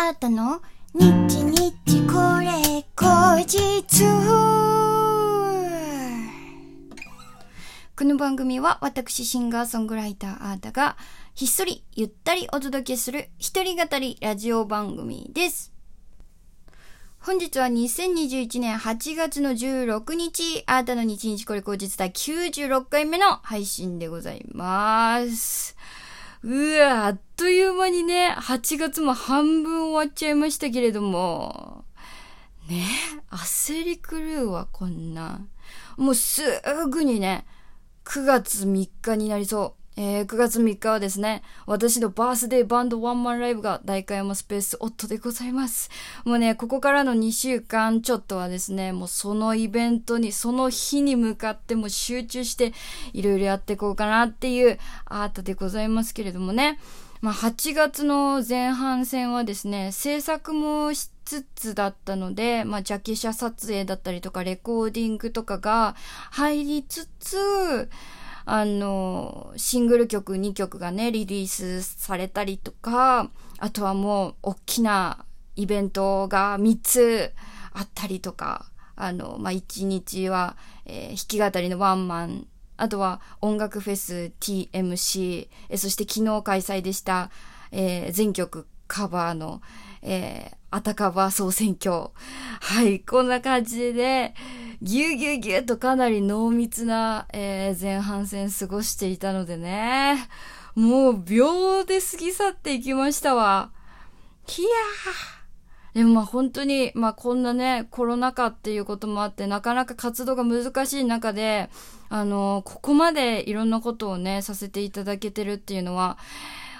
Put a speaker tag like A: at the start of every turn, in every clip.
A: あったの？日日これ後日この番組は私シンガーソングライターあーたがひっそりゆったりお届けする一人語りラジオ番組です。本日は2021年8月の16日、あーたの日日これ後日第96回目の配信でございます。うわ、あっという間にね、8月も半分終わっちゃいましたけれども、ね、焦り狂うわ、こんな。もうすぐにね、9月3日になりそう。えー、9月3日はですね、私のバースデーバンドワンマンライブが大会山スペースオットでございます。もうね、ここからの2週間ちょっとはですね、もうそのイベントに、その日に向かっても集中していろいろやっていこうかなっていうアートでございますけれどもね。まあ、8月の前半戦はですね、制作もしつつだったので、まあ、ジャケ写撮影だったりとか、レコーディングとかが入りつつ、あの、シングル曲2曲がね、リリースされたりとか、あとはもう、大きなイベントが3つあったりとか、あの、まあ、1日は、えー弾き語りのワンマン、あとは音楽フェス TMC、えそして昨日開催でした、えー全曲カバーの、えー、アタカバー総選挙。はい、こんな感じで、ぎゅうぎゅうぎゅうとかなり濃密な、えー前半戦過ごしていたのでね。もう秒で過ぎ去っていきましたわ。いやー。でもまあ本当に、まあこんなね、コロナ禍っていうこともあって、なかなか活動が難しい中で、あの、ここまでいろんなことをね、させていただけてるっていうのは、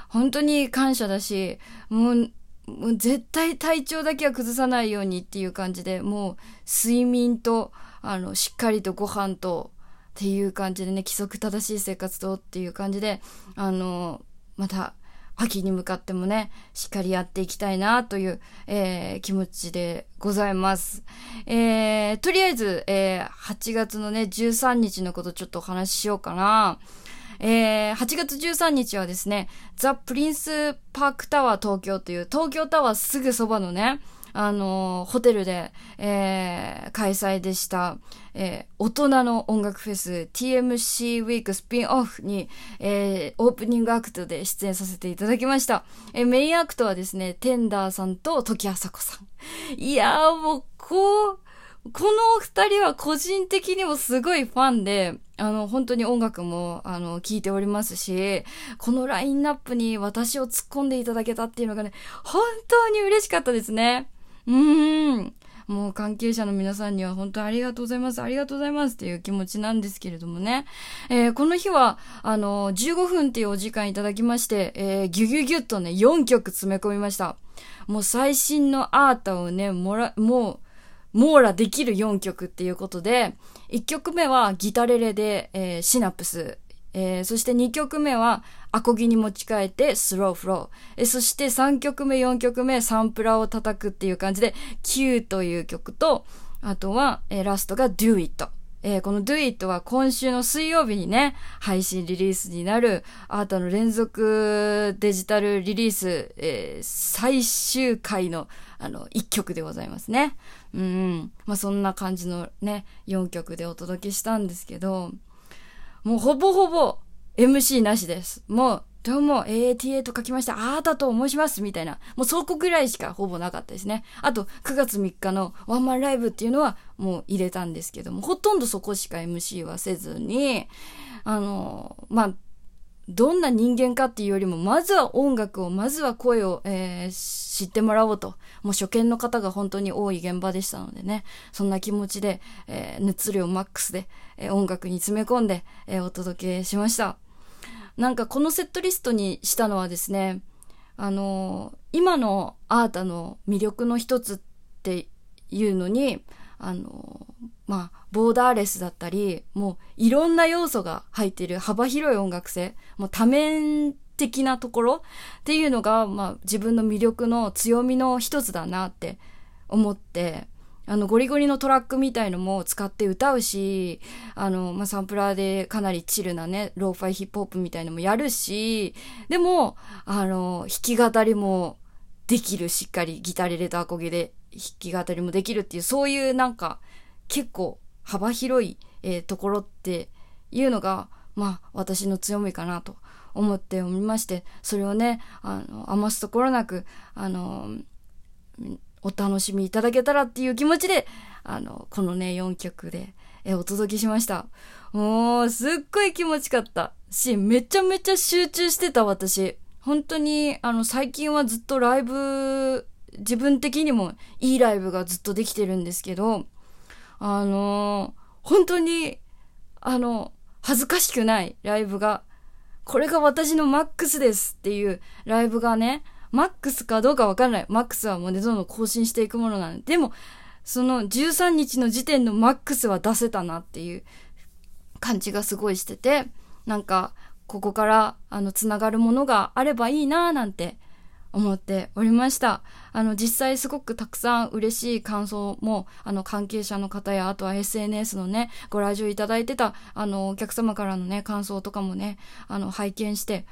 A: 本当に感謝だし、もう、もう絶対体調だけは崩さないようにっていう感じで、もう睡眠と、あの、しっかりとご飯と、っていう感じでね、規則正しい生活とっていう感じで、あの、また、秋に向かってもね、しっかりやっていきたいなという、えー気持ちでございます。えーとりあえず、えー8月のね、13日のことちょっとお話ししようかな。えー8月13日はですね、ザ・プリンスパークタワー東京という東京タワーすぐそばのね、あのーホテルで、えー開催でした、えー大人の音楽フェス TMC ウィークスピンオフに、えーオープニングアクトで出演させていただきました。えーメインアクトはですね、テンダーさんと時あさこさん。いやーもう、こう、このお二人は個人的にもすごいファンで、あの、本当に音楽も、あの、聴いておりますし、このラインナップに私を突っ込んでいただけたっていうのがね、本当に嬉しかったですね。うーん。もう関係者の皆さんには本当にありがとうございます、ありがとうございますっていう気持ちなんですけれどもね。えーこの日は、あの、15分っていうお時間いただきまして、えーギュギュギュッとね、4曲詰め込みました。もう最新のアートをね、もら、もう、網羅できる4曲っていうことで、1曲目はギタレレで、えーシナプス。えーそして2曲目はアコギに持ち替えてスローフロー。えーそして3曲目、4曲目、サンプラを叩くっていう感じで、Q という曲と、あとは、えーラストが Do It。えーこの Do It は今週の水曜日にね、配信リリースになる、アートの連続デジタルリリース、えー最終回の、あの、一曲でございますね。うん。まあ、そんな感じのね、4曲でお届けしたんですけど、もうほぼほぼ MC なしです。もう、どうも AATA と書きました。あーたと申します。みたいな。もうそこぐらいしかほぼなかったですね。あと、9月3日のワンマンライブっていうのはもう入れたんですけども、ほとんどそこしか MC はせずに、あの、まあ、どんな人間かっていうよりも、まずは音楽を、まずは声を、えー知ってもらおうと。もう初見の方が本当に多い現場でしたのでね、そんな気持ちで、えー熱量マックスで、えー音楽に詰め込んで、えーお届けしました。なんかこのセットリストにしたのはですね、あの今のアータの魅力の一つっていうのに、あのまあ、ボーダーレスだったり、もういろんな要素が入っている幅広い音楽性、もう多面的なところっていうのが、まあ、自分の魅力の強みの一つだなって思って、あの、ゴリゴリのトラックみたいのも使って歌うし、あの、まあ、サンプラーでかなりチルなね、ローファイヒップホップみたいのもやるし、でも、あの、弾き語りもできる、しっかりギター入れたアコギで弾き語りもできるっていう、そういうなんか結構幅広い、えー、ところっていうのが、まあ私の強みかなと思っておりまして、それをね、あの、余すところなく、あの、お楽しみいただけたらっていう気持ちで、あの、このね、4曲で、え、お届けしました。もう、すっごい気持ちかったし、めちゃめちゃ集中してた私。本当に、あの、最近はずっとライブ、自分的にもいいライブがずっとできてるんですけど、あの本当に、あの、恥ずかしくないライブが、これが私のマックスですっていうライブがね、マックスかどうかわかんない。マックスはもうね、どんどん更新していくものなんで。でも、その13日の時点のマックスは出せたなっていう感じがすごいしてて、なんか、ここから、あの、つながるものがあればいいなぁなんて思っておりました。あの、実際すごくたくさん嬉しい感想も、あの、関係者の方や、あとは SNS のね、ご来場いただいてた、あの、お客様からのね、感想とかもね、あの、拝見して、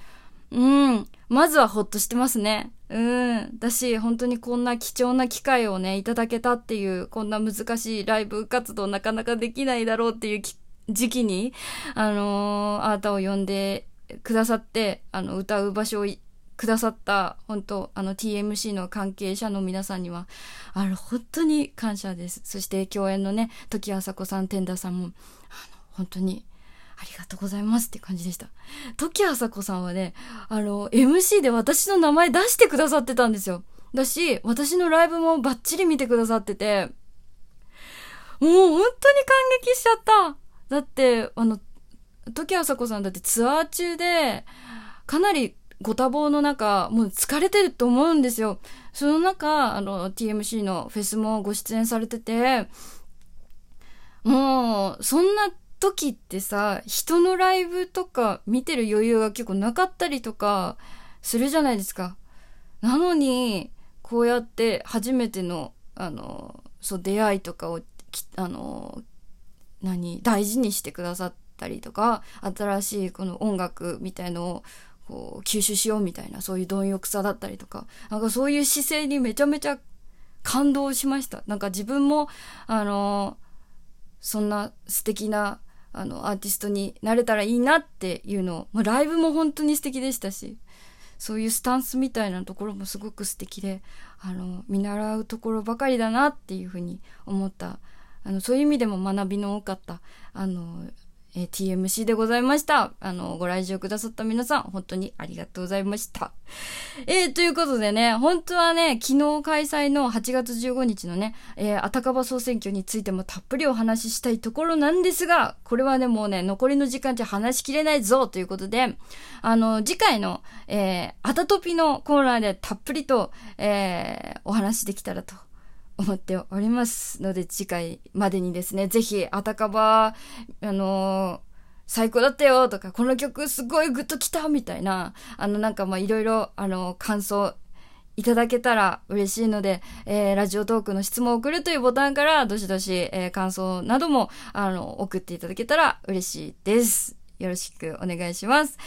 A: うん。まずはほっとしてますね。うん。だし、本当にこんな貴重な機会をね、いただけたっていう、こんな難しいライブ活動なかなかできないだろうっていう時期に、あのー、あなたを呼んでくださって、あの、歌う場所をくださった、本当あの TMC の関係者の皆さんには、あの、本当に感謝です。そして共演のね、時あさこさん、天田さんも、あの、本当に、ありがとうございますって感じでした。時あさこさんはね、あの、MC で私の名前出してくださってたんですよ。だし、私のライブもバッチリ見てくださってて、もう本当に感激しちゃった。だって、あの、時あさこさんだってツアー中で、かなりご多忙の中、もう疲れてると思うんですよ。その中、あの、TMC のフェスもご出演されてて、もう、そんな時ってさ、人のライブとか見てる余裕が結構なかったりとかするじゃないですか。なのに、こうやって初めての、あの、そう、出会いとかを、あの、何、大事にしてくださったりとか、新しいこの音楽みたいのを、こう、吸収しようみたいな、そういう貪欲さだったりとか、なんかそういう姿勢にめちゃめちゃ感動しました。なんか自分も、あの、そんな素敵なあの、アーティストになれたらいいなっていうのを、まあ、ライブも本当に素敵でしたし、そういうスタンスみたいなところもすごく素敵で、あの、見習うところばかりだなっていうふうに思った、あの、そういう意味でも学びの多かった、あの、えー、TMC でございました。あの、ご来場くださった皆さん、本当にありがとうございました。えー、ということでね、本当はね、昨日開催の8月15日のね、えー、あたかば総選挙についてもたっぷりお話ししたいところなんですが、これはね、もうね、残りの時間じゃ話しきれないぞということで、あの、次回の、えー、あたとぴのコーナーでたっぷりと、えー、お話できたらと思っておりますので、次回までにですね、ぜひ、あたかば、あのー、最高だったよとか、この曲すごいグッときたみたいな、あの、なんかまあいろいろ、あの、感想いただけたら嬉しいので、えー、ラジオトークの質問を送るというボタンから、どしどし、えー、感想なども、あの、送っていただけたら嬉しいです。よろしくお願いします。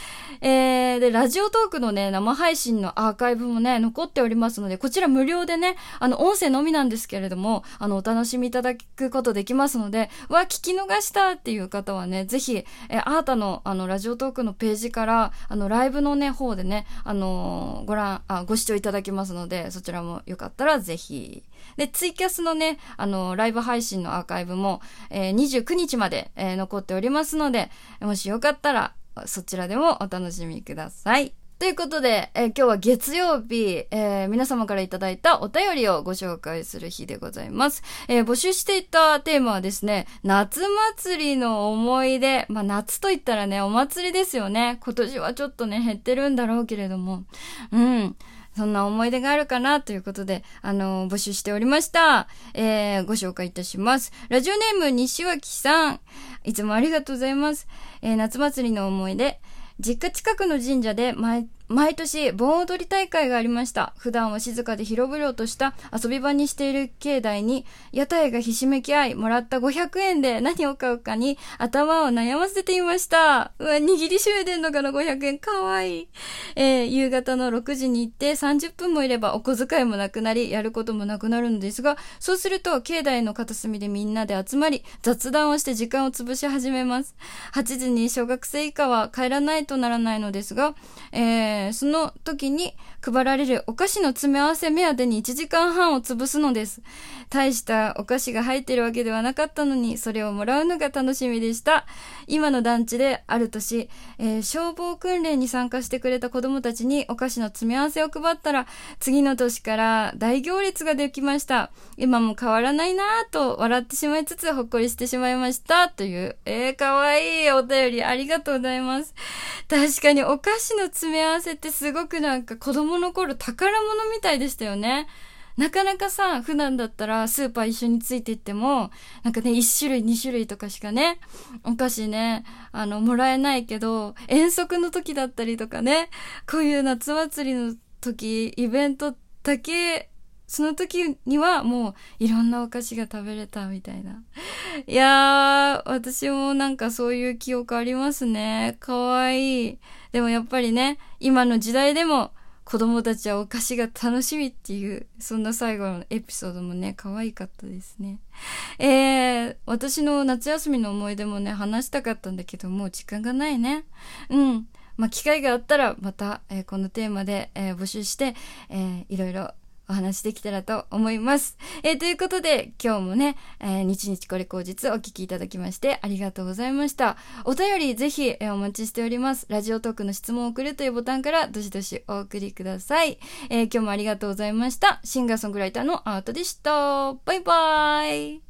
A: えー、で、ラジオトークのね、生配信のアーカイブもね、残っておりますので、こちら無料でね、あの、音声のみなんですけれども、あの、お楽しみいただくことできますので、わ、聞き逃したっていう方はね、ぜひ、えー、あーたの、あの、ラジオトークのページから、あの、ライブのね、方でね、あのー、ご覧、あ、ご視聴いただけますので、そちらもよかったらぜひ、で、ツイキャスのね、あの、ライブ配信のアーカイブも、えー、29日まで、えー、残っておりますので、もしよかったら、そちらでもお楽しみください。ということで、えー、今日は月曜日、えー、皆様からいただいたお便りをご紹介する日でございます。えー、募集していたテーマはですね、夏祭りの思い出。まあ、夏と言ったらね、お祭りですよね。今年はちょっとね、減ってるんだろうけれども。うん。そんな思い出があるかなということで、あのー、募集しておりました。えー、ご紹介いたします。ラジオネーム西脇さん。いつもありがとうございます。えー、夏祭りの思い出。実家近くの神社で毎毎年盆踊り大会がありました。普段は静かで広々とした遊び場にしている境内に屋台がひしめき合いもらった500円で何を買うかに頭を悩ませていました。うわ握りしめてんのかな500円。かわいい、えー、夕方の6時に行って30分もいればお小遣いもなくなりやることもなくなるのですがそうすると境内の片隅でみんなで集まり雑談をして時間を潰し始めます。8時に小学生以下は帰らないとならないのですが、えーー、その時に配られるお菓子の詰め合わせ目当てに1時間半を潰すのです。大したお菓子が入ってるわけではなかったのに、それをもらうのが楽しみでした。今の団地である年、えー、消防訓練に参加してくれた子供たちにお菓子の詰め合わせを配ったら、次の年から大行列ができました。今も変わらないなぁと笑ってしまいつつほっこりしてしまいました。という、えー、かわいいお便りありがとうございます。確かにお菓子の詰め合わせってすごくなんか子供の頃宝物みたいでしたよね。なかなかさ、普段だったらスーパー一緒について行っても、なんかね、1種類2種類とかしかね、お菓子ね、あの、もらえないけど、遠足の時だったりとかね、こういう夏祭りの時、イベントだけその時にはもういろんなお菓子が食べれたみたいな。いやー、私もなんかそういう記憶ありますね。かわいい。でもやっぱりね、今の時代でも子供たちはお菓子が楽しみっていう、そんな最後のエピソードもね、可愛かったですね。えー、私の夏休みの思い出もね、話したかったんだけど、もう時間がないね。うん。まあ、機会があったら、また、えー、このテーマで、えー、募集して、えー、いろいろお話できたらと思います。えー、ということで、今日もね、えー、日々これ口実お聞きいただきましてありがとうございました。お便りぜひ、えー、お待ちしております。ラジオトークの質問を送るというボタンからどしどしお送りください。え、今日もありがとうございました。シンガーソングライターのアートでした。バイバーイ。